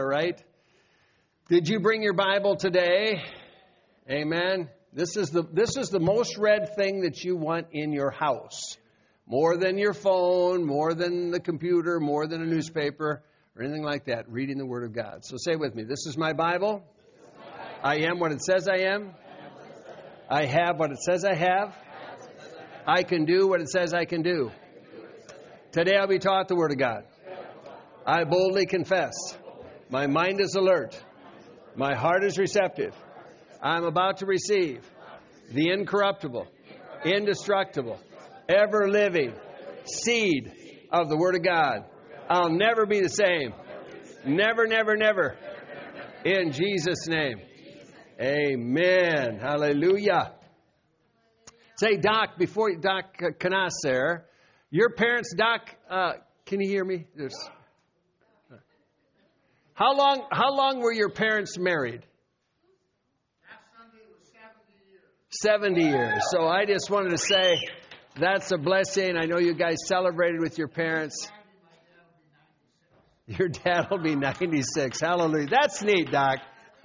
All right. Did you bring your Bible today? Amen. This is the this is the most read thing that you want in your house. More than your phone, more than the computer, more than a newspaper or anything like that. Reading the word of God. So say with me, this is my Bible. I am what it says I am. I have what it says I have. I can do what it says I can do. Today I'll be taught the word of God. I boldly confess. My mind is alert. My heart is receptive. I'm about to receive the incorruptible, indestructible, ever living seed of the Word of God. I'll never be the same. Never, never, never. In Jesus' name. Amen. Hallelujah. Say, Doc, before you, Doc Canas there, your parents, Doc, uh, can you hear me? There's, how long? How long were your parents married? Seventy years. So I just wanted to say that's a blessing. I know you guys celebrated with your parents. Your dad will be 96. Hallelujah. That's neat, Doc.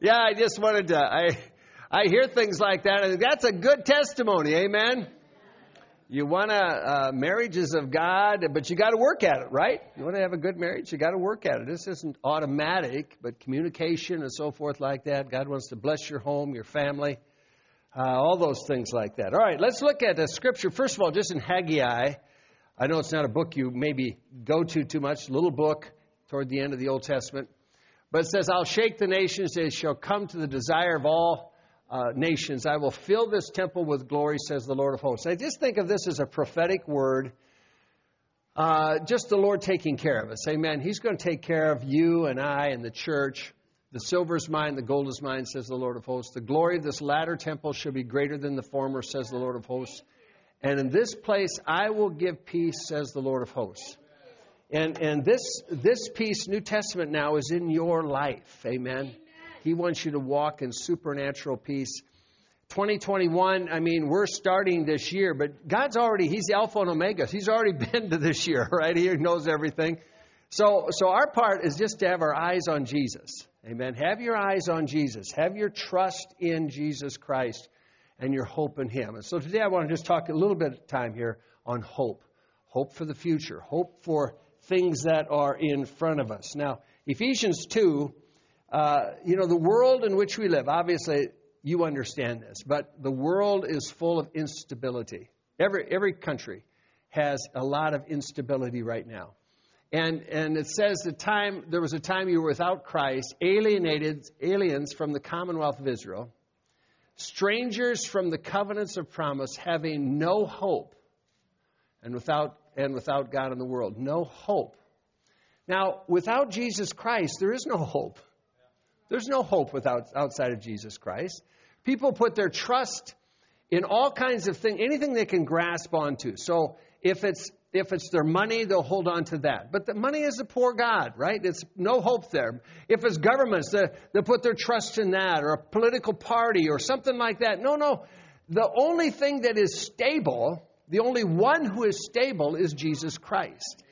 yeah, I just wanted to. I I hear things like that, and that's a good testimony. Amen. You want to, uh, marriage is of God, but you got to work at it, right? You want to have a good marriage, you got to work at it. This isn't automatic, but communication and so forth like that. God wants to bless your home, your family, uh, all those things like that. All right, let's look at the scripture. First of all, just in Haggai. I know it's not a book you maybe go to too much, little book toward the end of the Old Testament. But it says, I'll shake the nations, they shall come to the desire of all uh, nations. I will fill this temple with glory, says the Lord of hosts. I just think of this as a prophetic word. Uh, just the Lord taking care of us. Amen. He's going to take care of you and I and the church. The silver is mine, the gold is mine, says the Lord of hosts. The glory of this latter temple shall be greater than the former, says the Lord of hosts. And in this place I will give peace, says the Lord of hosts. And, and this, this peace, New Testament now, is in your life. Amen. He wants you to walk in supernatural peace. 2021, I mean, we're starting this year, but God's already, He's Alpha and Omega. He's already been to this year, right? He knows everything. So, so our part is just to have our eyes on Jesus. Amen. Have your eyes on Jesus. Have your trust in Jesus Christ and your hope in Him. And so today I want to just talk a little bit of time here on hope. Hope for the future. Hope for things that are in front of us. Now, Ephesians 2 uh, you know, the world in which we live, obviously, you understand this, but the world is full of instability. Every, every country has a lot of instability right now. And, and it says the time, there was a time you were without Christ, alienated, aliens from the commonwealth of Israel, strangers from the covenants of promise, having no hope, and without, and without God in the world. No hope. Now, without Jesus Christ, there is no hope. There's no hope without outside of Jesus Christ. People put their trust in all kinds of things, anything they can grasp onto. So if it's if it's their money, they'll hold on to that. But the money is a poor God, right? It's no hope there. If it's governments, they, put their trust in that, or a political party, or something like that. No, no. The only thing that is stable, the only one who is stable, is Jesus Christ.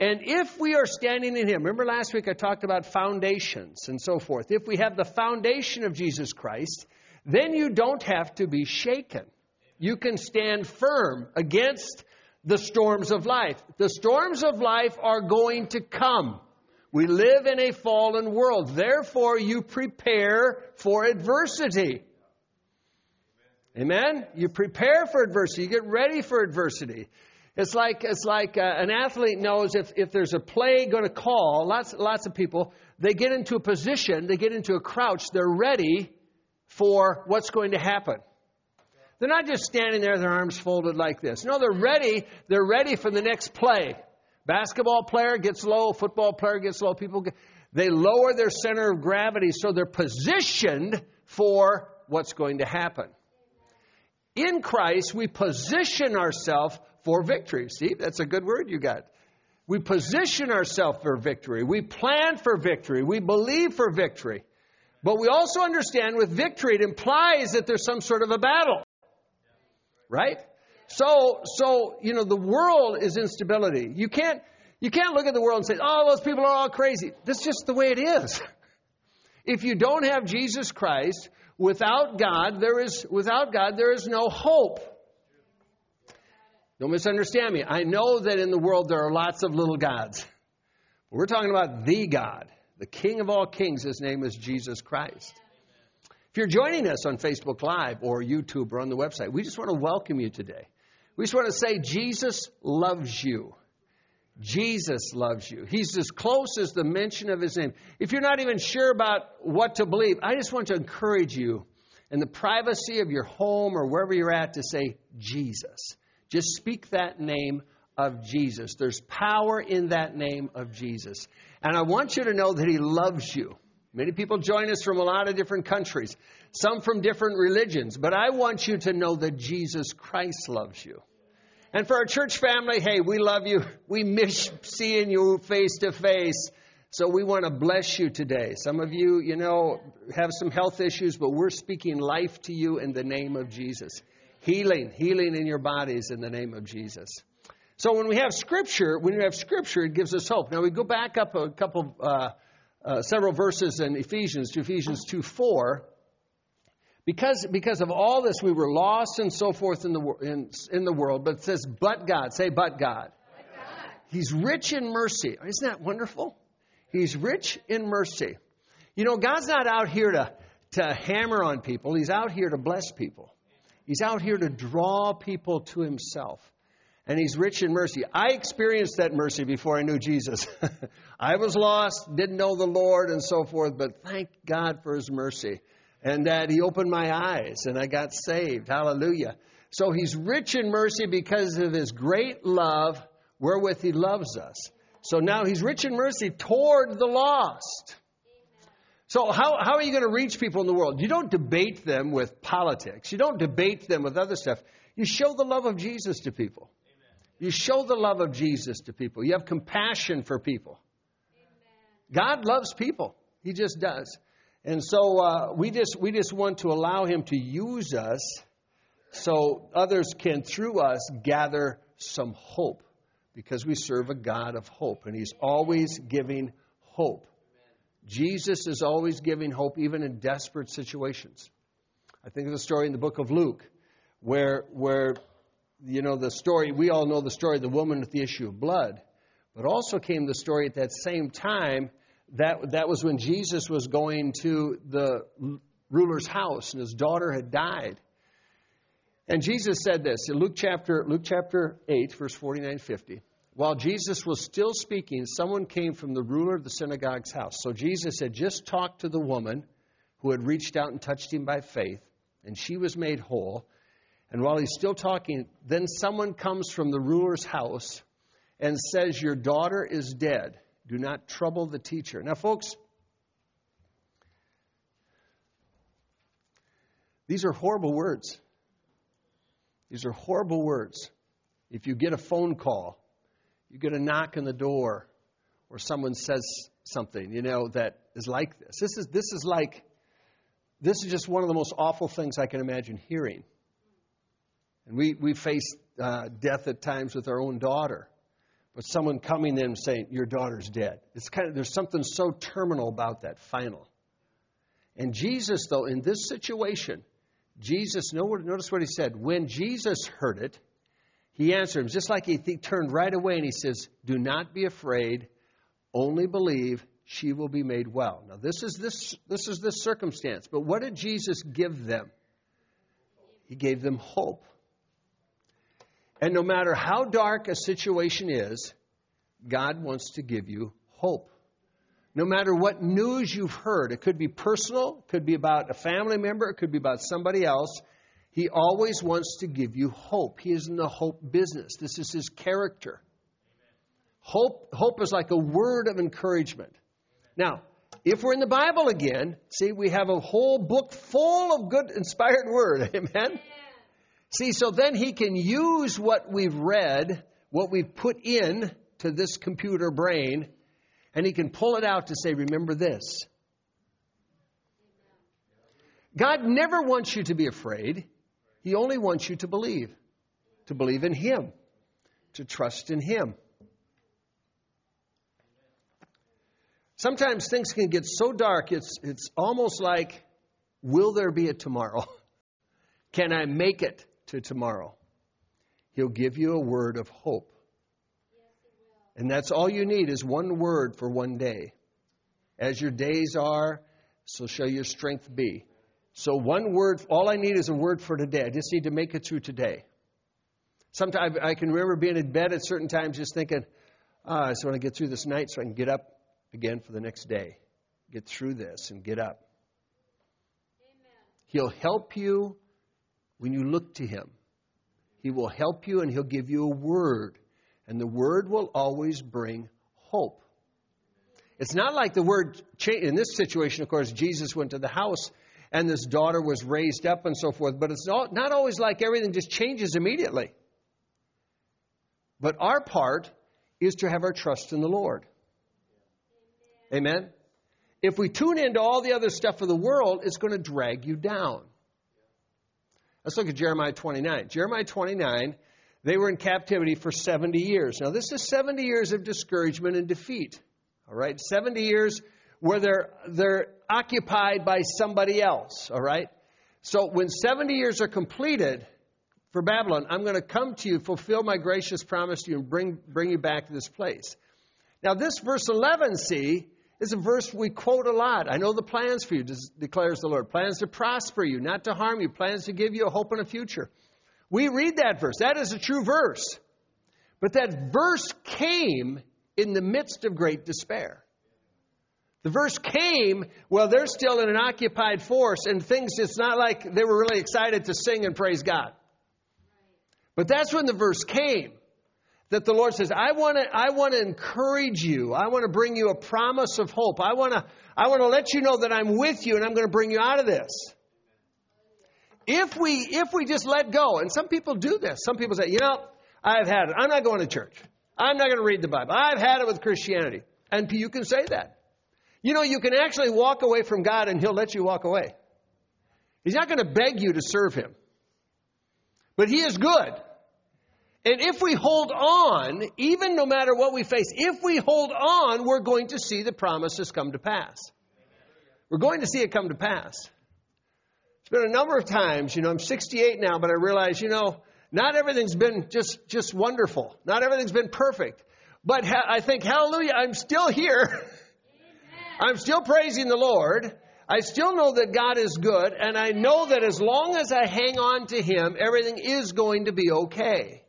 And if we are standing in Him, remember last week I talked about foundations and so forth. If we have the foundation of Jesus Christ, then you don't have to be shaken. You can stand firm against the storms of life. The storms of life are going to come. We live in a fallen world. Therefore, you prepare for adversity. Amen? You prepare for adversity. You get ready for adversity. It's like, it's like uh, an athlete knows if, if there's a play going to call, lots, lots of people, they get into a position, they get into a crouch, they're ready for what's going to happen. They're not just standing there, their arms folded like this. No, they're ready. They're ready for the next play. Basketball player gets low, football player gets low. People get, they lower their center of gravity so they're positioned for what's going to happen. In Christ, we position ourselves for victory. See, that's a good word you got. We position ourselves for victory. We plan for victory. We believe for victory. But we also understand with victory, it implies that there's some sort of a battle right? So, so you know, the world is instability. You can't, you can't look at the world and say, "Oh, those people are all crazy." That's just the way it is. If you don't have Jesus Christ, without God, there is without God there is no hope. Don't misunderstand me. I know that in the world there are lots of little gods. But We're talking about the God, the King of all kings. His name is Jesus Christ. If you're joining us on Facebook Live or YouTube or on the website, we just want to welcome you today. We just want to say Jesus loves you. Jesus loves you. He's as close as the mention of his name. If you're not even sure about what to believe, I just want to encourage you in the privacy of your home or wherever you're at to say Jesus. Just speak that name of Jesus. There's power in that name of Jesus. And I want you to know that he loves you. Many people join us from a lot of different countries, some from different religions, but I want you to know that Jesus Christ loves you. And for our church family, hey, we love you. We miss seeing you face to face. So we want to bless you today. Some of you, you know, have some health issues, but we're speaking life to you in the name of Jesus. Healing, healing in your bodies in the name of Jesus. So when we have scripture, when we have scripture, it gives us hope. Now we go back up a couple uh, uh, several verses in Ephesians to Ephesians 2 4. Because, because of all this, we were lost and so forth in the, in, in the world. But it says, but God. Say, but God. but God. He's rich in mercy. Isn't that wonderful? He's rich in mercy. You know, God's not out here to, to hammer on people, He's out here to bless people. He's out here to draw people to Himself and he's rich in mercy. I experienced that mercy before I knew Jesus. I was lost, didn't know the Lord, and so forth, but thank God for his mercy and that he opened my eyes and I got saved. Hallelujah. So he's rich in mercy because of his great love wherewith he loves us. So now he's rich in mercy toward the lost. So, how, how are you going to reach people in the world? You don't debate them with politics. You don't debate them with other stuff. You show the love of Jesus to people. You show the love of Jesus to people. You have compassion for people. Amen. God loves people. He just does. And so uh, we just we just want to allow Him to use us, so others can through us gather some hope, because we serve a God of hope, and He's always giving hope. Jesus is always giving hope, even in desperate situations. I think of the story in the book of Luke, where where you know, the story, we all know the story of the woman with the issue of blood. But also came the story at that same time, that, that was when Jesus was going to the ruler's house and his daughter had died. And Jesus said this in Luke chapter, Luke chapter 8, verse 49 50. While Jesus was still speaking, someone came from the ruler of the synagogue's house. So Jesus had just talked to the woman who had reached out and touched him by faith, and she was made whole. And while he's still talking, then someone comes from the ruler's house and says, Your daughter is dead. Do not trouble the teacher. Now, folks, these are horrible words. These are horrible words. If you get a phone call, you get a knock on the door, or someone says something, you know, that is like this. This is, this is like, this is just one of the most awful things I can imagine hearing. And we, we face uh, death at times with our own daughter. But someone coming in saying, Your daughter's dead. It's kind of, there's something so terminal about that, final. And Jesus, though, in this situation, Jesus, notice what he said. When Jesus heard it, he answered him, just like he, he turned right away and he says, Do not be afraid, only believe she will be made well. Now, this is this, this is this circumstance. But what did Jesus give them? He gave them hope. And no matter how dark a situation is, God wants to give you hope. No matter what news you've heard, it could be personal, it could be about a family member, it could be about somebody else. He always wants to give you hope. He is in the hope business. This is his character. Hope, hope is like a word of encouragement. Now, if we're in the Bible again, see, we have a whole book full of good, inspired word. Amen? See, so then he can use what we've read, what we've put in to this computer brain, and he can pull it out to say, remember this. God never wants you to be afraid. He only wants you to believe, to believe in Him, to trust in Him. Sometimes things can get so dark, it's, it's almost like, will there be a tomorrow? Can I make it to tomorrow? He'll give you a word of hope. And that's all you need is one word for one day. As your days are, so shall your strength be. So one word, all I need is a word for today. I just need to make it through today. Sometimes I can remember being in bed at certain times just thinking, ah, I just want to get through this night so I can get up again for the next day. Get through this and get up. Amen. He'll help you when you look to Him. He will help you and He'll give you a word. And the word will always bring hope. It's not like the word, in this situation, of course, Jesus went to the house and this daughter was raised up and so forth, but it's not always like everything just changes immediately. But our part is to have our trust in the Lord. Amen? If we tune into all the other stuff of the world, it's going to drag you down. Let's look at Jeremiah 29. Jeremiah 29, they were in captivity for 70 years. Now, this is 70 years of discouragement and defeat. All right? 70 years where they're, they're occupied by somebody else. All right? So, when 70 years are completed for Babylon, I'm going to come to you, fulfill my gracious promise to you, and bring, bring you back to this place. Now, this verse 11, see, is a verse we quote a lot. I know the plans for you, declares the Lord. Plans to prosper you, not to harm you, plans to give you a hope and a future. We read that verse. That is a true verse. But that verse came in the midst of great despair. The verse came, well, they're still in an occupied force, and things, it's not like they were really excited to sing and praise God. But that's when the verse came that the Lord says, I want to, I want to encourage you. I want to bring you a promise of hope. I want to, I want to let you know that I'm with you and I'm going to bring you out of this. If we, if we just let go, and some people do this. Some people say, you know, I've had it. I'm not going to church. I'm not going to read the Bible. I've had it with Christianity. And you can say that. You know, you can actually walk away from God and He'll let you walk away. He's not going to beg you to serve Him. But He is good. And if we hold on, even no matter what we face, if we hold on, we're going to see the promises come to pass. We're going to see it come to pass. It's been a number of times, you know, I'm 68 now, but I realize, you know, not everything's been just, just wonderful. Not everything's been perfect. But ha- I think, hallelujah, I'm still here. I'm still praising the Lord. I still know that God is good, and I know that as long as I hang on to Him, everything is going to be okay.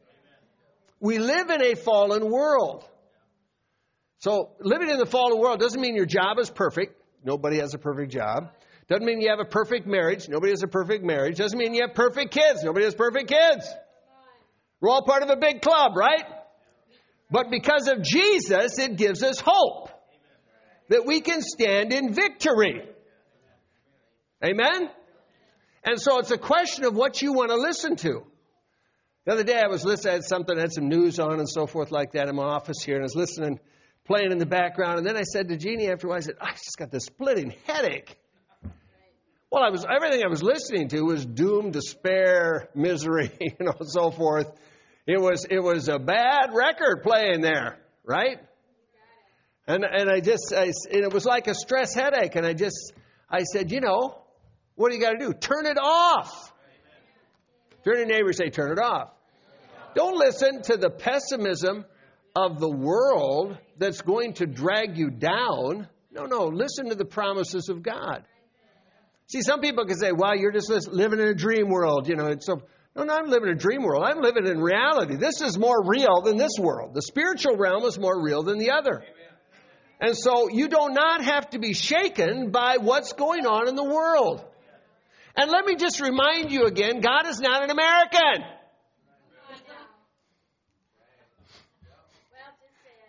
We live in a fallen world. So, living in the fallen world doesn't mean your job is perfect. Nobody has a perfect job. Doesn't mean you have a perfect marriage. Nobody has a perfect marriage. Doesn't mean you have perfect kids. Nobody has perfect kids. We're all part of a big club, right? But because of Jesus, it gives us hope that we can stand in victory. Amen? And so it's a question of what you want to listen to. The other day I was listening, I had something, I had some news on and so forth like that in my office here, and I was listening, playing in the background, and then I said to Jeannie after a while, I said, ah, I just got this splitting headache. Well, I was everything I was listening to was doom, despair, misery, you know, so forth. It was it was a bad record playing there, right? And and I just I, and it was like a stress headache, and I just I said, you know, what do you got to do? Turn it off. Turn to your neighbor say, turn it off. Don't listen to the pessimism of the world that's going to drag you down. No, no. Listen to the promises of God. See, some people can say, well, you're just living in a dream world. You know, it's so. No, no, I'm living in a dream world. I'm living in reality. This is more real than this world. The spiritual realm is more real than the other. And so you do not have to be shaken by what's going on in the world. And let me just remind you again God is not an American.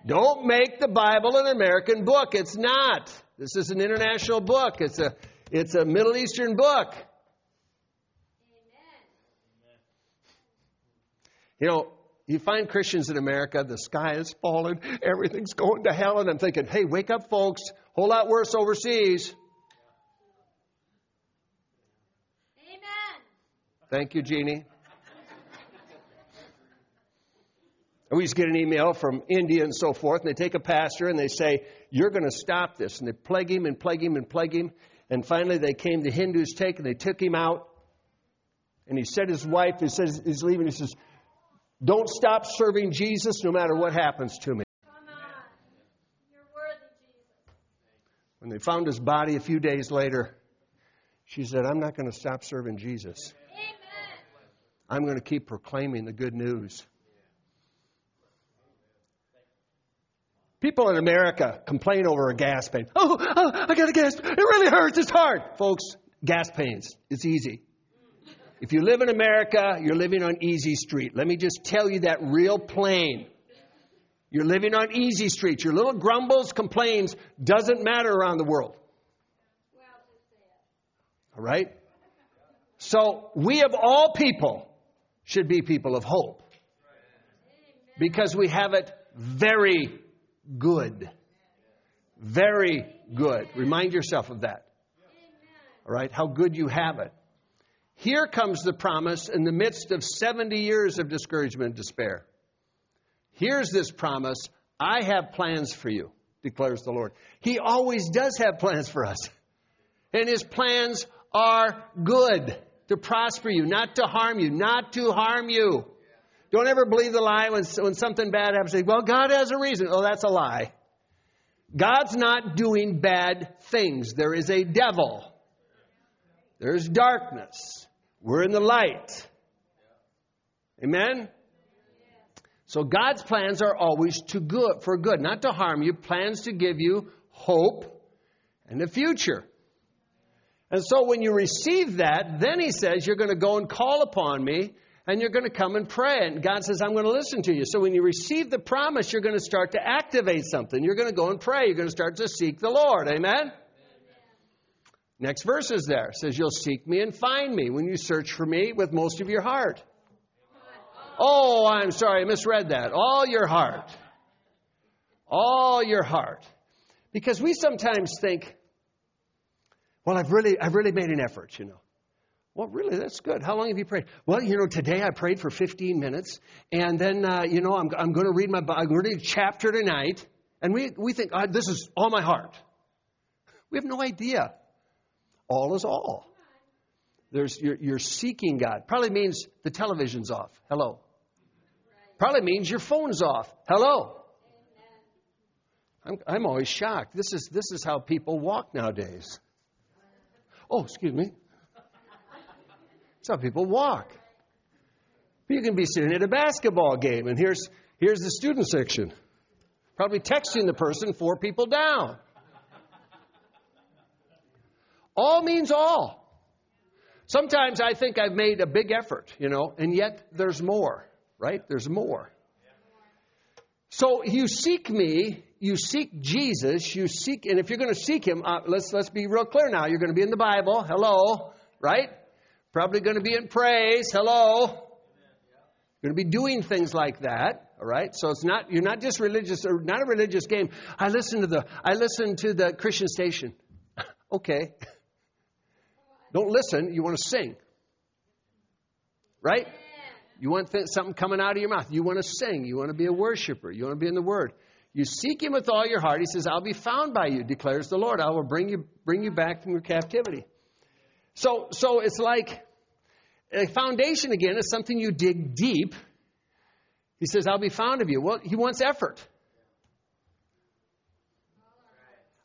Don't make the Bible an American book. It's not. This is an international book. It's a, it's a Middle Eastern book. You know, you find Christians in America, the sky is falling, everything's going to hell, and I'm thinking, hey, wake up, folks. Whole lot worse overseas. Amen. Thank you, Jeannie. and we to get an email from India and so forth, and they take a pastor and they say, You're going to stop this. And they plague him and plague him and plague him. And finally, they came to Hindu's take and they took him out. And he said his wife, he says he's leaving, he says, Don't stop serving Jesus no matter what happens to me. Come on. You're worthy, Jesus. When they found his body a few days later, she said, I'm not going to stop serving Jesus. Amen. I'm going to keep proclaiming the good news. People in America complain over a gas pain. Oh, oh, I got a gas. It really hurts. It's hard. Folks, gas pains. It's easy. If you live in America, you're living on easy street. Let me just tell you that real plain. You're living on easy street. Your little grumbles, complains doesn't matter around the world. All right? So, we of all people should be people of hope. Because we have it very good. Very good. Remind yourself of that. All right? How good you have it. Here comes the promise in the midst of 70 years of discouragement and despair. Here's this promise I have plans for you, declares the Lord. He always does have plans for us. And his plans are good to prosper you, not to harm you, not to harm you. Don't ever believe the lie when, when something bad happens. Say, well, God has a reason. Oh, that's a lie. God's not doing bad things. There is a devil. There's darkness. We're in the light. Amen? So God's plans are always to good for good, not to harm you, plans to give you hope and a future. And so when you receive that, then he says you're going to go and call upon me and you're going to come and pray. And God says, I'm going to listen to you. So when you receive the promise, you're going to start to activate something. You're going to go and pray. You're going to start to seek the Lord. Amen? Next verse is there. It says, You'll seek me and find me when you search for me with most of your heart. Oh, I'm sorry, I misread that. All your heart. All your heart. Because we sometimes think, well, I've really, I've really made an effort, you know. Well, really, that's good. How long have you prayed? Well, you know, today I prayed for 15 minutes, and then, uh, you know, I'm, I'm going to read my, I'm going to read a chapter tonight, and we, we think, oh, this is all my heart. We have no idea. All is all. There's, you're, you're seeking God. Probably means the television's off. Hello. Probably means your phone's off. Hello. I'm, I'm always shocked. This is, this is how people walk nowadays. Oh, excuse me. That's how people walk. You can be sitting at a basketball game, and here's, here's the student section. Probably texting the person four people down. All means all. Sometimes I think I've made a big effort, you know, and yet there's more, right? There's more. So you seek me, you seek Jesus, you seek, and if you're going to seek him, uh, let's let's be real clear now. You're going to be in the Bible, hello, right? Probably going to be in praise, hello. You're going to be doing things like that, all right? So it's not you're not just religious or not a religious game. I listen to the I listen to the Christian station. okay. Don't listen, you want to sing. Right? You want th- something coming out of your mouth. You want to sing. You want to be a worshiper. You want to be in the Word. You seek Him with all your heart. He says, I'll be found by you, declares the Lord. I will bring you, bring you back from your captivity. So, so it's like a foundation again is something you dig deep. He says, I'll be found of you. Well, He wants effort.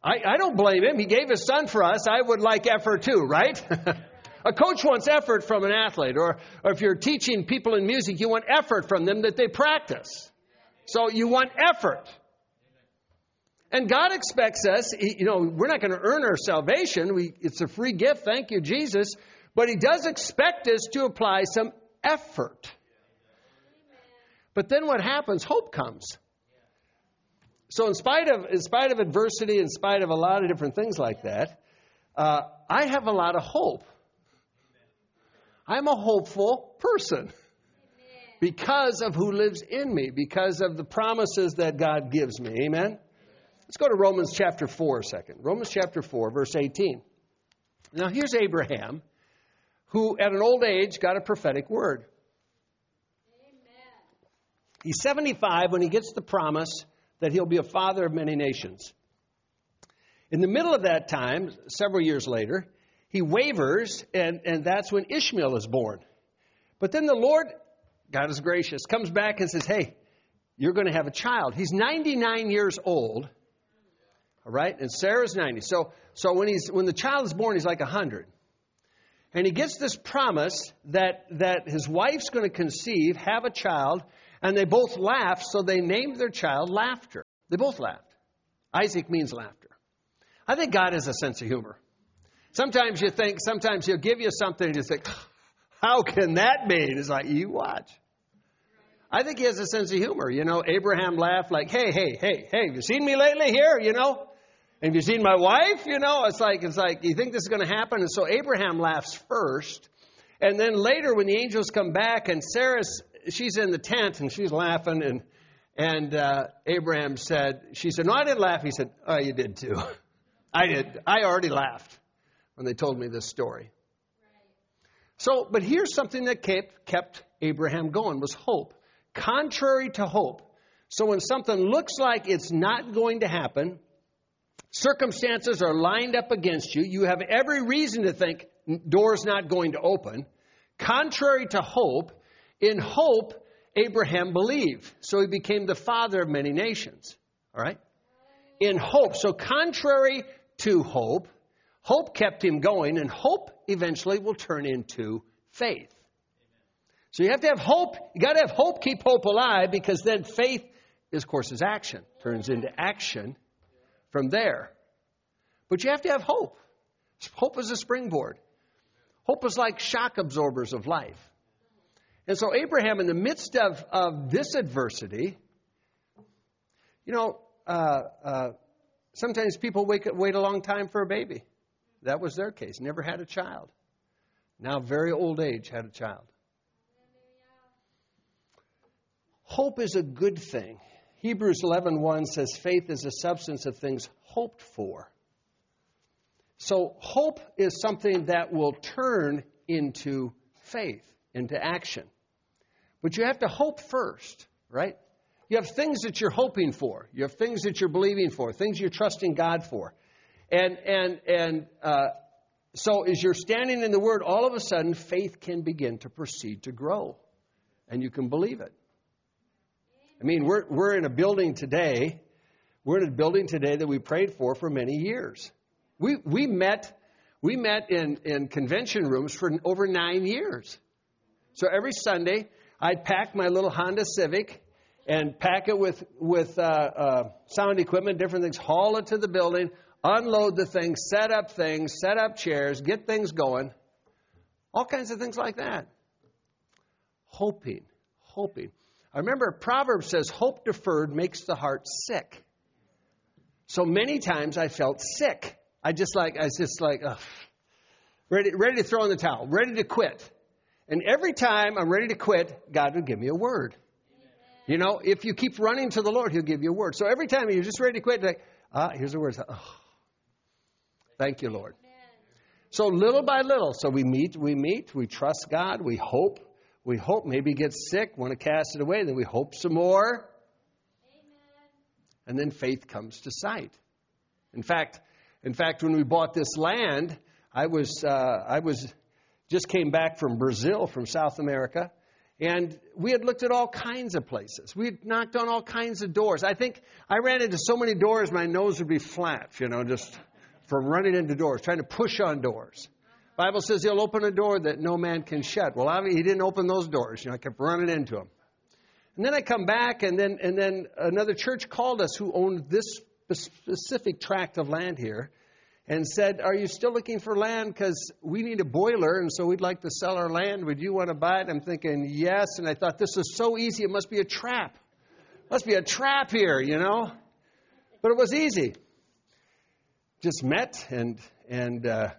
I, I don't blame him. He gave his son for us. I would like effort too, right? a coach wants effort from an athlete, or, or if you're teaching people in music, you want effort from them that they practice. So you want effort. And God expects us, you know, we're not going to earn our salvation. We, it's a free gift. Thank you, Jesus. But He does expect us to apply some effort. But then what happens? Hope comes. So in spite of in spite of adversity, in spite of a lot of different things like that, uh, I have a lot of hope. I'm a hopeful person because of who lives in me, because of the promises that God gives me. Amen. Let's go to Romans chapter 4 a second. Romans chapter 4, verse 18. Now here's Abraham, who at an old age got a prophetic word. He's 75 when he gets the promise that he'll be a father of many nations. In the middle of that time, several years later, he wavers, and, and that's when Ishmael is born. But then the Lord, God is gracious, comes back and says, Hey, you're going to have a child. He's 99 years old, all right? And Sarah's 90. So, so when, he's, when the child is born, he's like 100. And he gets this promise that, that his wife's going to conceive, have a child, and they both laughed, so they named their child Laughter. They both laughed. Isaac means laughter. I think God has a sense of humor. Sometimes you think, sometimes He'll give you something and you think, how can that be? And it's like, you watch. I think He has a sense of humor. You know, Abraham laughed like, hey, hey, hey, hey, have you seen me lately here? You know? Have you seen my wife? You know, it's like, it's like, you think this is going to happen? And so Abraham laughs first. And then later, when the angels come back and Sarah's she's in the tent and she's laughing and and uh, Abraham said, she said, no, I didn't laugh. He said, oh, you did too. I did. I already laughed when they told me this story. So, but here's something that kept, kept Abraham going was hope. Contrary to hope. So when something looks like it's not going to happen, circumstances are lined up against you, you have every reason to think door's not going to open. Contrary to hope, in hope, Abraham believed. So he became the father of many nations. All right? In hope. So, contrary to hope, hope kept him going, and hope eventually will turn into faith. So, you have to have hope. You got to have hope, keep hope alive, because then faith is, of course, is action, turns into action from there. But you have to have hope. Hope is a springboard. Hope is like shock absorbers of life. And so, Abraham, in the midst of, of this adversity, you know, uh, uh, sometimes people wait, wait a long time for a baby. That was their case. Never had a child. Now, very old age, had a child. Hope is a good thing. Hebrews 11:1 says faith is a substance of things hoped for. So hope is something that will turn into faith, into action. But you have to hope first, right? You have things that you're hoping for. You have things that you're believing for, things you're trusting God for. And, and, and uh, so as you're standing in the Word, all of a sudden faith can begin to proceed to grow. And you can believe it. I mean, we're, we're in a building today. We're in a building today that we prayed for for many years. We, we met, we met in, in convention rooms for over nine years. So every Sunday, I'd pack my little Honda Civic and pack it with, with uh, uh, sound equipment, different things, haul it to the building, unload the thing, set up things, set up chairs, get things going. All kinds of things like that. Hoping, hoping. I remember Proverbs says, hope deferred makes the heart sick. So many times I felt sick. I just like, I was just like, ugh, ready, ready to throw in the towel, ready to quit. And every time I'm ready to quit, God will give me a word. You know, if you keep running to the Lord, He'll give you a word. So every time you're just ready to quit, like, ah, here's a word. Oh, thank you, Lord. So little by little, so we meet, we meet, we trust God, we hope, we hope. Maybe get sick, want to cast it away, then we hope some more. Amen. And then faith comes to sight. In fact, in fact, when we bought this land, I was uh, I was just came back from Brazil, from South America, and we had looked at all kinds of places. We had knocked on all kinds of doors. I think I ran into so many doors, my nose would be flat, you know, just from running into doors, trying to push on doors. Bible says he'll open a door that no man can shut. Well, he didn't open those doors. You know, I kept running into them. And then I come back, and then and then another church called us who owned this specific tract of land here and said, Are you still looking for land? Because we need a boiler, and so we'd like to sell our land. Would you want to buy it? I'm thinking, Yes. And I thought, This is so easy. It must be a trap. Must be a trap here, you know? But it was easy. Just met and, and uh,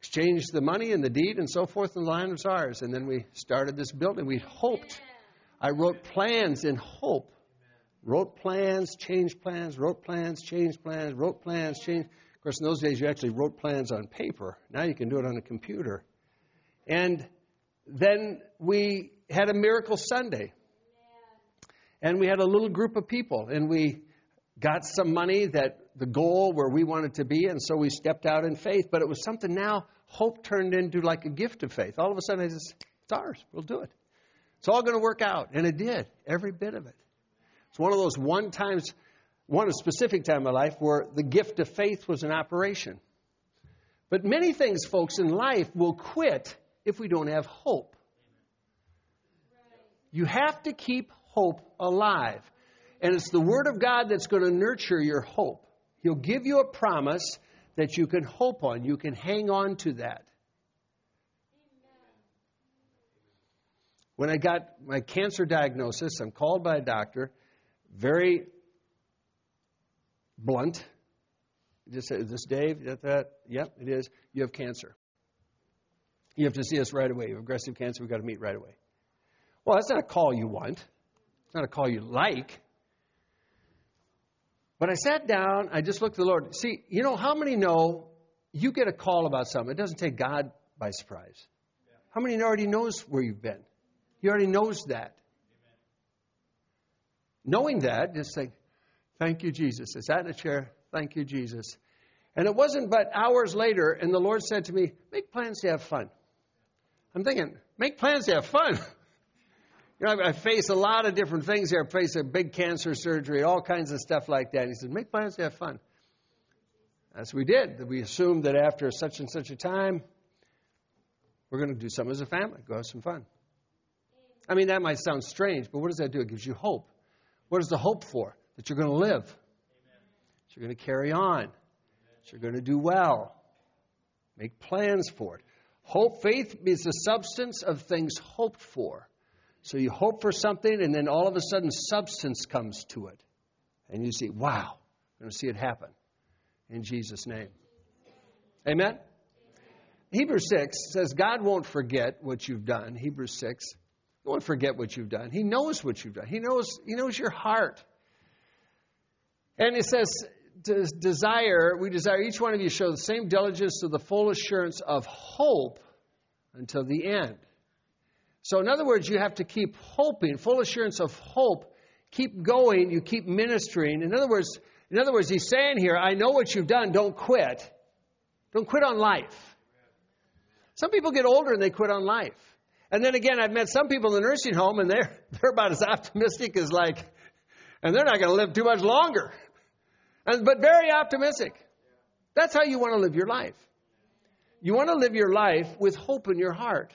exchanged the money and the deed and so forth, and the land was ours. And then we started this building. We hoped. I wrote plans in hope. Wrote plans, changed plans, wrote plans, changed plans, wrote plans, changed. Of course, in those days, you actually wrote plans on paper. Now you can do it on a computer. And then we had a miracle Sunday. And we had a little group of people, and we got some money that the goal where we wanted to be, and so we stepped out in faith. But it was something now, hope turned into like a gift of faith. All of a sudden, I just, it's ours. We'll do it. It's all going to work out. And it did, every bit of it. It's one of those one times, one specific time in life where the gift of faith was in operation. But many things, folks, in life will quit if we don't have hope. You have to keep hope alive. And it's the Word of God that's going to nurture your hope. He'll give you a promise that you can hope on. You can hang on to that. When I got my cancer diagnosis, I'm called by a doctor, very blunt. Just say, is this Dave? Is that? Yep, it is. You have cancer. You have to see us right away. You have aggressive cancer. We've got to meet right away. Well, that's not a call you want. It's not a call you like. But I sat down, I just looked at the Lord. See, you know how many know you get a call about something? It doesn't take God by surprise. How many already knows where you've been? He already knows that. Knowing that, just say, Thank you, Jesus. I sat in a chair, thank you, Jesus. And it wasn't but hours later, and the Lord said to me, Make plans to have fun. I'm thinking, make plans to have fun. You know, I face a lot of different things here. I face a big cancer surgery, all kinds of stuff like that. And he said, make plans to have fun. As we did. We assumed that after such and such a time, we're going to do something as a family, go have some fun. I mean, that might sound strange, but what does that do? It gives you hope. What is the hope for? That you're going to live, that you're going to carry on, that you're going to do well. Make plans for it. Hope, faith is the substance of things hoped for. So you hope for something, and then all of a sudden, substance comes to it. And you see, wow, I'm going to see it happen. In Jesus' name. Amen? Hebrews 6 says God won't forget what you've done. Hebrews 6. He won't forget what you've done. He knows what you've done. He knows, he knows your heart. And it says, desire, we desire each one of you show the same diligence to the full assurance of hope until the end. So, in other words, you have to keep hoping, full assurance of hope. Keep going. You keep ministering. In other words, in other words, he's saying here, I know what you've done. Don't quit. Don't quit on life. Some people get older and they quit on life. And then again, I've met some people in the nursing home and they're, they're about as optimistic as like, and they're not going to live too much longer. And, but very optimistic. That's how you want to live your life. You want to live your life with hope in your heart.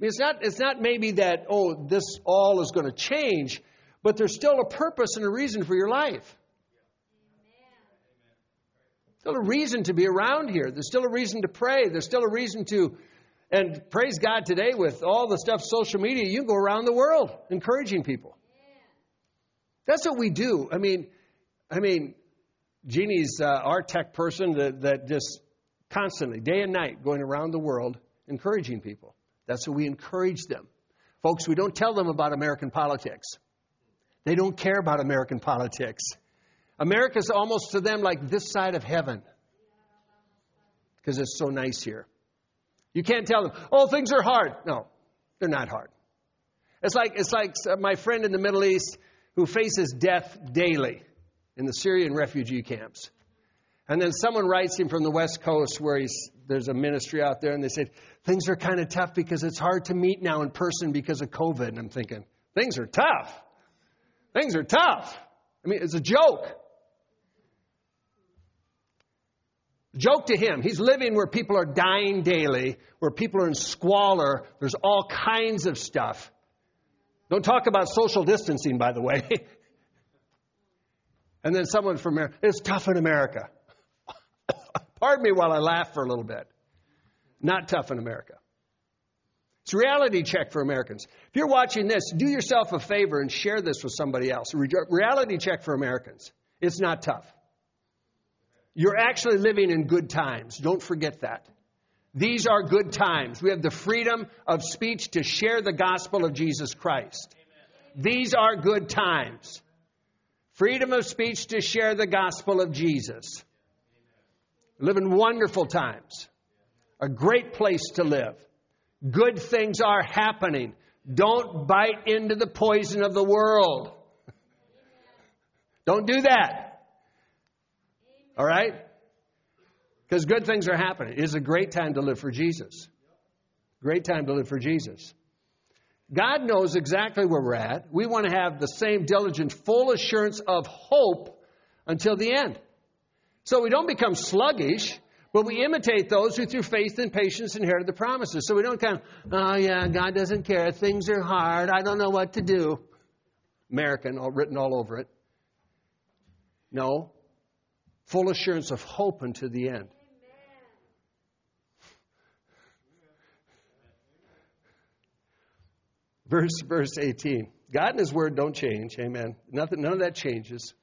It's not, it's not maybe that, oh, this all is going to change, but there's still a purpose and a reason for your life. There's still a reason to be around here. There's still a reason to pray. There's still a reason to, and praise God today with all the stuff social media, you can go around the world encouraging people. That's what we do. I mean, I mean, Jeannie's uh, our tech person that, that just constantly, day and night, going around the world encouraging people. That's what we encourage them. Folks, we don't tell them about American politics. They don't care about American politics. America's almost to them like this side of heaven because it's so nice here. You can't tell them, oh, things are hard. No, they're not hard. It's like, it's like my friend in the Middle East who faces death daily in the Syrian refugee camps. And then someone writes him from the West Coast where he's, there's a ministry out there, and they said, Things are kind of tough because it's hard to meet now in person because of COVID. And I'm thinking, Things are tough. Things are tough. I mean, it's a joke. Joke to him. He's living where people are dying daily, where people are in squalor. There's all kinds of stuff. Don't talk about social distancing, by the way. And then someone from America, it's tough in America. Pardon me while I laugh for a little bit. Not tough in America. It's a reality check for Americans. If you're watching this, do yourself a favor and share this with somebody else. Re- reality check for Americans. It's not tough. You're actually living in good times. Don't forget that. These are good times. We have the freedom of speech to share the gospel of Jesus Christ. These are good times. Freedom of speech to share the gospel of Jesus. Live in wonderful times. A great place to live. Good things are happening. Don't bite into the poison of the world. Don't do that. All right? Because good things are happening. It is a great time to live for Jesus. Great time to live for Jesus. God knows exactly where we're at. We want to have the same diligent, full assurance of hope until the end. So we don't become sluggish. But we imitate those who through faith and patience inherited the promises. So we don't kind of, oh yeah, God doesn't care. Things are hard. I don't know what to do. American, all written all over it. No. Full assurance of hope until the end. Verse, verse 18. God and His Word don't change. Amen. Nothing, none of that changes.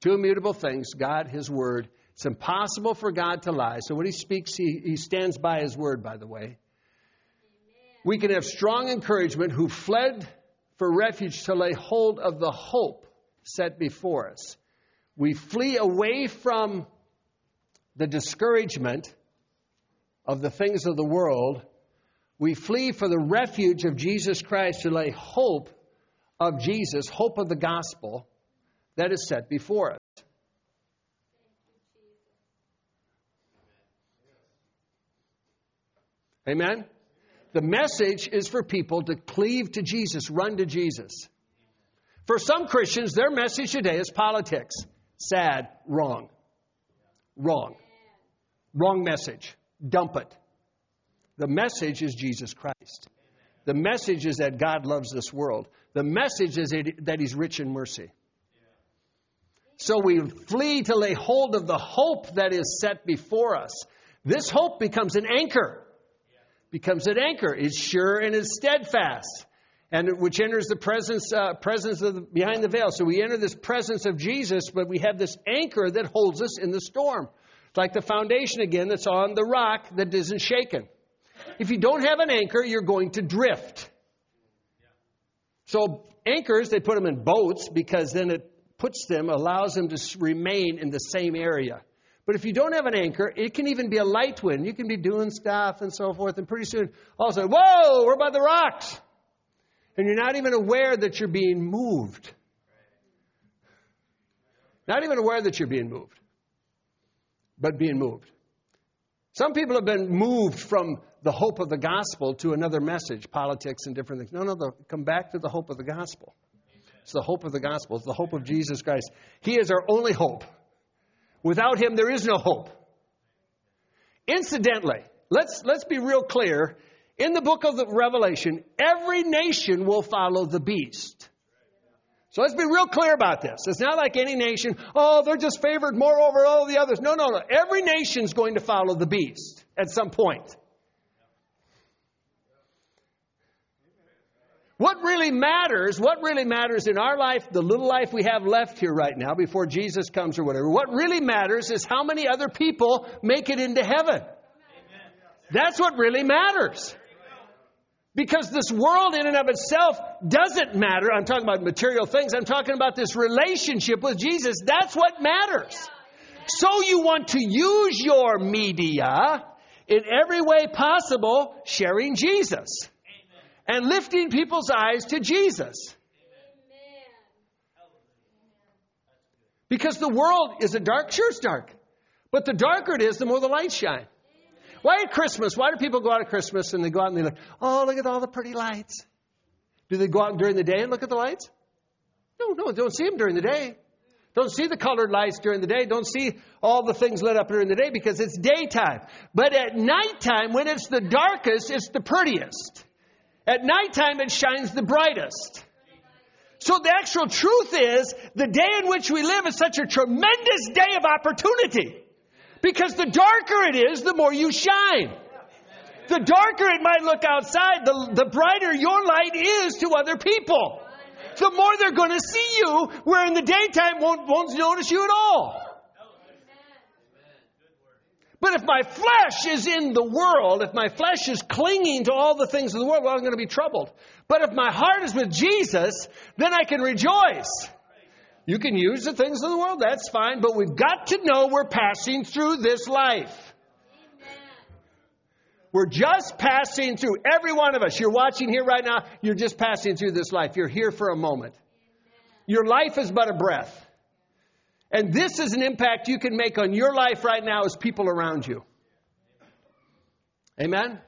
Two immutable things God, His Word. It's impossible for God to lie. So when He speaks, He, he stands by His Word, by the way. We can have strong encouragement who fled for refuge to lay hold of the hope set before us. We flee away from the discouragement of the things of the world. We flee for the refuge of Jesus Christ to lay hope of Jesus, hope of the gospel that is set before us. Amen? The message is for people to cleave to Jesus, run to Jesus. For some Christians, their message today is politics. Sad, wrong. Wrong. Wrong message. Dump it. The message is Jesus Christ. The message is that God loves this world. The message is that He's rich in mercy. So we flee to lay hold of the hope that is set before us. This hope becomes an anchor becomes an anchor. It's sure and it's steadfast, and which enters the presence uh, presence of the, behind the veil. So we enter this presence of Jesus, but we have this anchor that holds us in the storm. It's like the foundation again that's on the rock that isn't shaken. If you don't have an anchor, you're going to drift. So anchors, they put them in boats because then it puts them, allows them to remain in the same area. But if you don't have an anchor, it can even be a light wind. You can be doing stuff and so forth, and pretty soon, all of a sudden, whoa, we're by the rocks. And you're not even aware that you're being moved. Not even aware that you're being moved, but being moved. Some people have been moved from the hope of the gospel to another message, politics and different things. No, no, no. come back to the hope of the gospel. It's the hope of the gospel. It's the hope of Jesus Christ. He is our only hope. Without him, there is no hope. Incidentally, let's, let's be real clear. In the book of the Revelation, every nation will follow the beast. So let's be real clear about this. It's not like any nation, oh, they're just favored more over all the others. No, no, no. Every nation's going to follow the beast at some point. What really matters, what really matters in our life, the little life we have left here right now before Jesus comes or whatever, what really matters is how many other people make it into heaven. That's what really matters. Because this world in and of itself doesn't matter. I'm talking about material things. I'm talking about this relationship with Jesus. That's what matters. So you want to use your media in every way possible, sharing Jesus and lifting people's eyes to Jesus. Because the world is a dark, sure it's dark. But the darker it is, the more the lights shine. Why at Christmas? Why do people go out at Christmas and they go out and they look, oh, look at all the pretty lights? Do they go out during the day and look at the lights? No, no, don't see them during the day. Don't see the colored lights during the day. Don't see all the things lit up during the day because it's daytime. But at nighttime, when it's the darkest, it's the prettiest. At nighttime, it shines the brightest. So the actual truth is, the day in which we live is such a tremendous day of opportunity. Because the darker it is, the more you shine. The darker it might look outside, the, the brighter your light is to other people. The more they're going to see you, where in the daytime won't, won't notice you at all. But if my flesh is in the world, if my flesh is clinging to all the things of the world, well, I'm going to be troubled. But if my heart is with Jesus, then I can rejoice. You can use the things of the world, that's fine, but we've got to know we're passing through this life. We're just passing through. Every one of us, you're watching here right now, you're just passing through this life. You're here for a moment. Your life is but a breath. And this is an impact you can make on your life right now as people around you. Amen?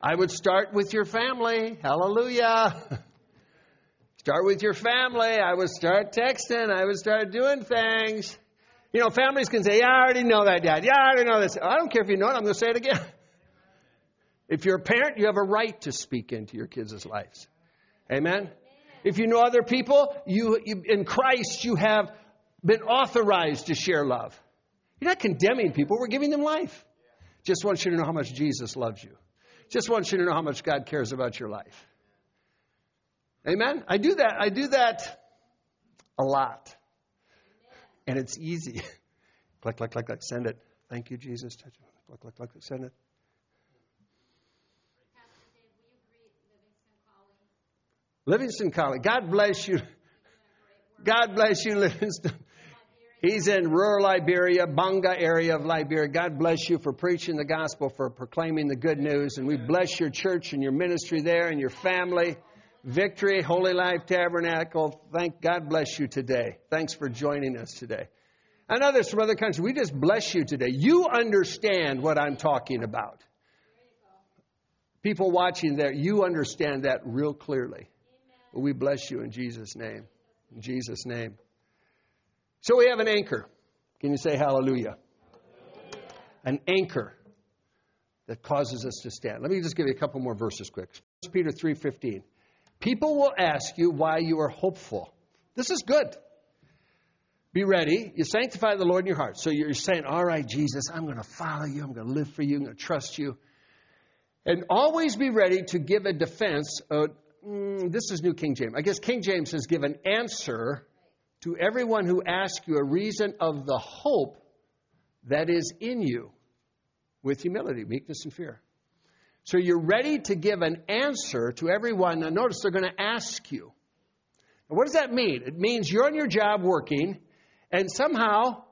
I would start with your family. Hallelujah. Start with your family. I would start texting. I would start doing things. You know, families can say, Yeah, I already know that, Dad. Yeah, I already know this. I don't care if you know it. I'm going to say it again. If you're a parent, you have a right to speak into your kids' lives. Amen? If you know other people, you, you in Christ, you have been authorized to share love. You're not condemning people, we're giving them life. Just want you to know how much Jesus loves you. Just want you to know how much God cares about your life. Amen? I do that. I do that a lot. And it's easy. click, click, click, click, send it. Thank you, Jesus. Click, click, click, send it. Livingston College. God bless you. God bless you, Livingston. He's in rural Liberia, Banga area of Liberia. God bless you for preaching the gospel, for proclaiming the good news. And we bless your church and your ministry there and your family. Victory, Holy Life Tabernacle. Thank God bless you today. Thanks for joining us today. And others from other countries, we just bless you today. You understand what I'm talking about. People watching there, you understand that real clearly. We bless you in Jesus' name. In Jesus' name. So we have an anchor. Can you say hallelujah? An anchor that causes us to stand. Let me just give you a couple more verses quick. 1 Peter 3:15. People will ask you why you are hopeful. This is good. Be ready. You sanctify the Lord in your heart. So you're saying, All right, Jesus, I'm going to follow you. I'm going to live for you. I'm going to trust you. And always be ready to give a defense. Of, mm, this is New King James. I guess King James says, Give an answer to everyone who asks you a reason of the hope that is in you with humility, meekness, and fear. So you're ready to give an answer to everyone. Now, notice they're going to ask you. Now, what does that mean? It means you're on your job working, and somehow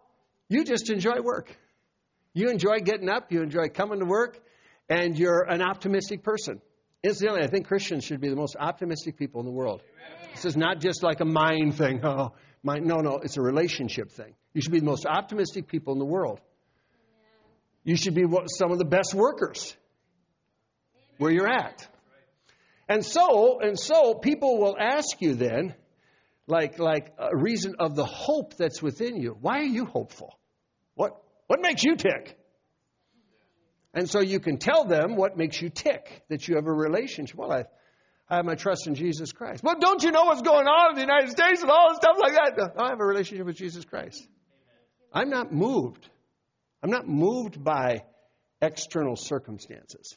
you just enjoy work. You enjoy getting up, you enjoy coming to work, and you're an optimistic person. Incidentally, I think Christians should be the most optimistic people in the world. This is not just like a mind thing. Oh, mind. No, no, it's a relationship thing. You should be the most optimistic people in the world. You should be some of the best workers where you're at. And so, and so people will ask you then, like, like a reason of the hope that's within you. Why are you hopeful? What, what makes you tick? And so you can tell them what makes you tick, that you have a relationship. Well, I, I have my trust in Jesus Christ. Well, don't you know what's going on in the United States and all this stuff like that? No, I have a relationship with Jesus Christ. I'm not moved. I'm not moved by external circumstances.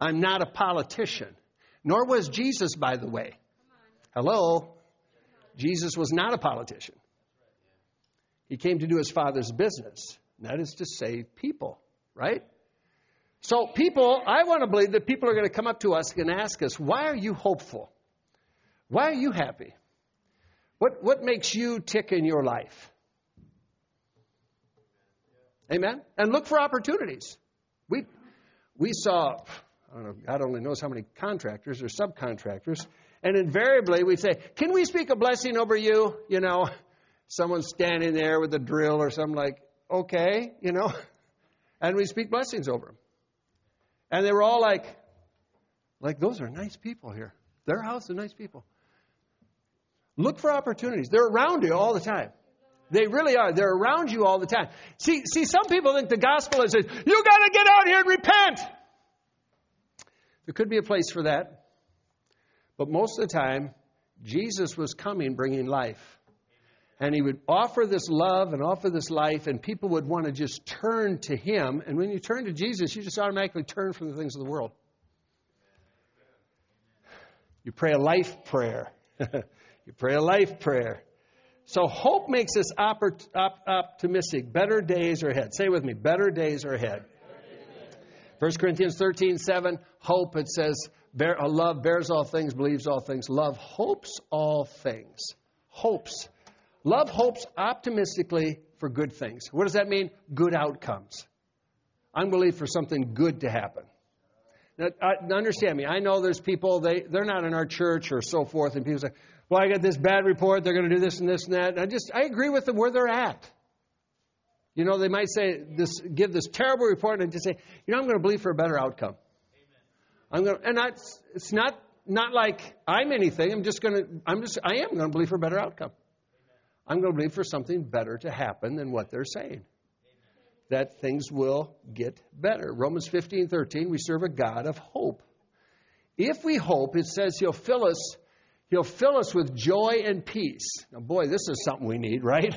I'm not a politician. Nor was Jesus, by the way. Hello? Jesus was not a politician. He came to do his Father's business, and that is to save people, right? So, people, I want to believe that people are going to come up to us and ask us, why are you hopeful? Why are you happy? What, what makes you tick in your life? Amen? And look for opportunities. We, we saw I don't know, God only knows how many contractors or subcontractors. And invariably we say, Can we speak a blessing over you? You know, someone's standing there with a drill or something like, Okay, you know. And we speak blessings over them. And they were all like, like, those are nice people here. Their house are nice people. Look for opportunities. They're around you all the time. They really are. They're around you all the time. See, see, some people think the gospel is, you got to get out here and repent. There could be a place for that. But most of the time, Jesus was coming bringing life. And he would offer this love and offer this life, and people would want to just turn to him. And when you turn to Jesus, you just automatically turn from the things of the world. You pray a life prayer. you pray a life prayer. So hope makes us optimistic. Better days are ahead. Say with me, better days are ahead. 1 Corinthians 13, 7, hope, it says, bear, love bears all things, believes all things. Love hopes all things. Hopes. Love hopes optimistically for good things. What does that mean? Good outcomes. I'm believe for something good to happen. Now, uh, understand me. I know there's people, they, they're not in our church or so forth, and people say, well, I got this bad report, they're going to do this and this and that. And I just, I agree with them where they're at. You know, they might say this, give this terrible report, and just say, you know, I'm going to believe for a better outcome. I'm going to, and that's, it's not not like I'm anything. I'm just going to, I'm just, I am going to believe for a better outcome. I'm going to believe for something better to happen than what they're saying. That things will get better. Romans 15, 13, we serve a God of hope. If we hope, it says He'll fill us, He'll fill us with joy and peace. Now, boy, this is something we need, right?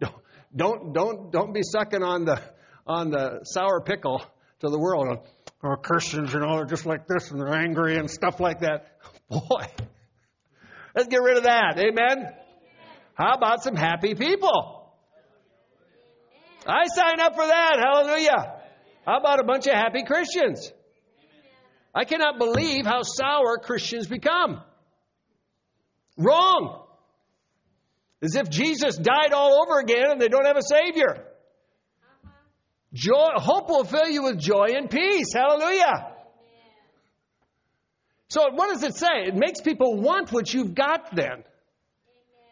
Don't don't don't don't be sucking on the on the sour pickle to the world. Or Christians, you know, they're just like this and they're angry and stuff like that. Boy, let's get rid of that. Amen. How about some happy people? I sign up for that. Hallelujah. How about a bunch of happy Christians? I cannot believe how sour Christians become. Wrong. As if Jesus died all over again and they don't have a Savior. Joy, hope will fill you with joy and peace. Hallelujah. So, what does it say? It makes people want what you've got then.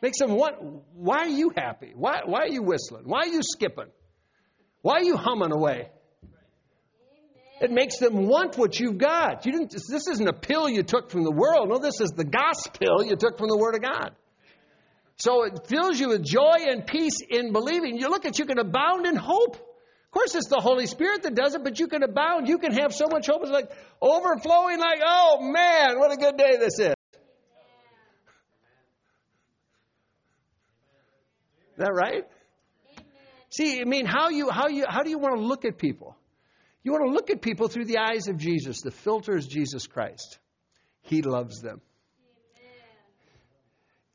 Makes them what? why are you happy? Why, why are you whistling? Why are you skipping? Why are you humming away? It makes them want what you've got. You didn't, this isn't a pill you took from the world. No, this is the gospel you took from the Word of God. So it fills you with joy and peace in believing. You look at you can abound in hope. Of course, it's the Holy Spirit that does it, but you can abound. You can have so much hope. It's like overflowing, like, oh man, what a good day this is. Is that right? See, I mean, how you how you how do you want to look at people? You want to look at people through the eyes of Jesus. The filter is Jesus Christ. He loves them.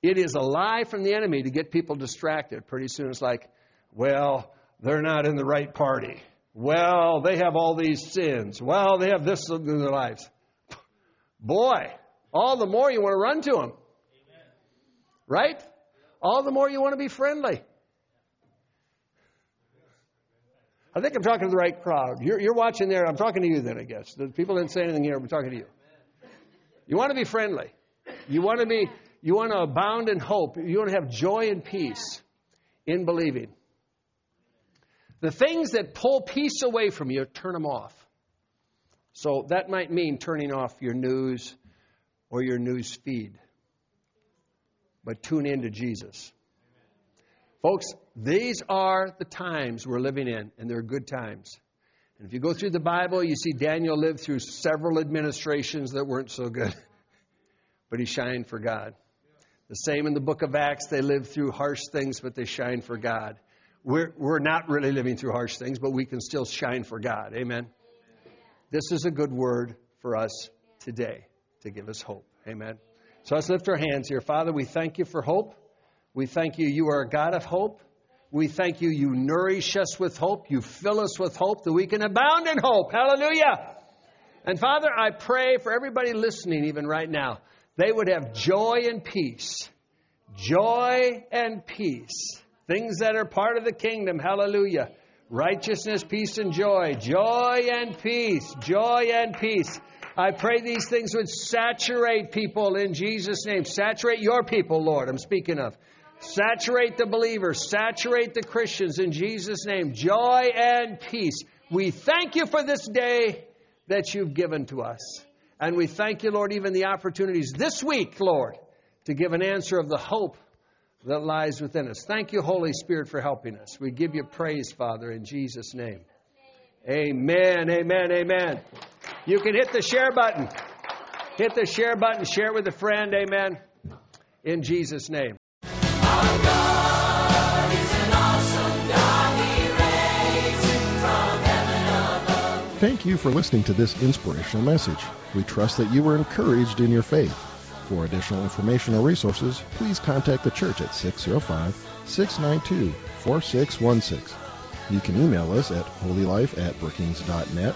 It is a lie from the enemy to get people distracted. Pretty soon it's like, well, they're not in the right party. Well, they have all these sins. Well, they have this in their lives. Boy, all the more you want to run to them. Right? All the more you want to be friendly. I think I'm talking to the right crowd. You're, you're watching there. I'm talking to you then, I guess. The people didn't say anything here. I'm talking to you. You want to be friendly. You want to be you want to abound in hope. You want to have joy and peace in believing. The things that pull peace away from you, turn them off. So that might mean turning off your news or your news feed. But tune in to Jesus. Folks, these are the times we're living in, and they're good times. And if you go through the Bible, you see Daniel lived through several administrations that weren't so good, but he shined for God. The same in the book of Acts, they lived through harsh things, but they shined for God. We're, we're not really living through harsh things, but we can still shine for God. Amen. This is a good word for us today to give us hope. Amen. So let's lift our hands here. Father, we thank you for hope. We thank you, you are a God of hope. We thank you, you nourish us with hope. You fill us with hope that we can abound in hope. Hallelujah. And Father, I pray for everybody listening, even right now, they would have joy and peace. Joy and peace. Things that are part of the kingdom. Hallelujah. Righteousness, peace, and joy. Joy and peace. Joy and peace. I pray these things would saturate people in Jesus' name. Saturate your people, Lord, I'm speaking of. Saturate the believers. Saturate the Christians in Jesus' name. Joy and peace. We thank you for this day that you've given to us. And we thank you, Lord, even the opportunities this week, Lord, to give an answer of the hope that lies within us. Thank you, Holy Spirit, for helping us. We give you praise, Father, in Jesus' name. Amen, amen, amen. You can hit the share button. Hit the share button, share it with a friend. Amen. In Jesus' name. Thank you for listening to this inspirational message. We trust that you were encouraged in your faith. For additional information or resources, please contact the church at 605 692 4616. You can email us at holylife at brookings.net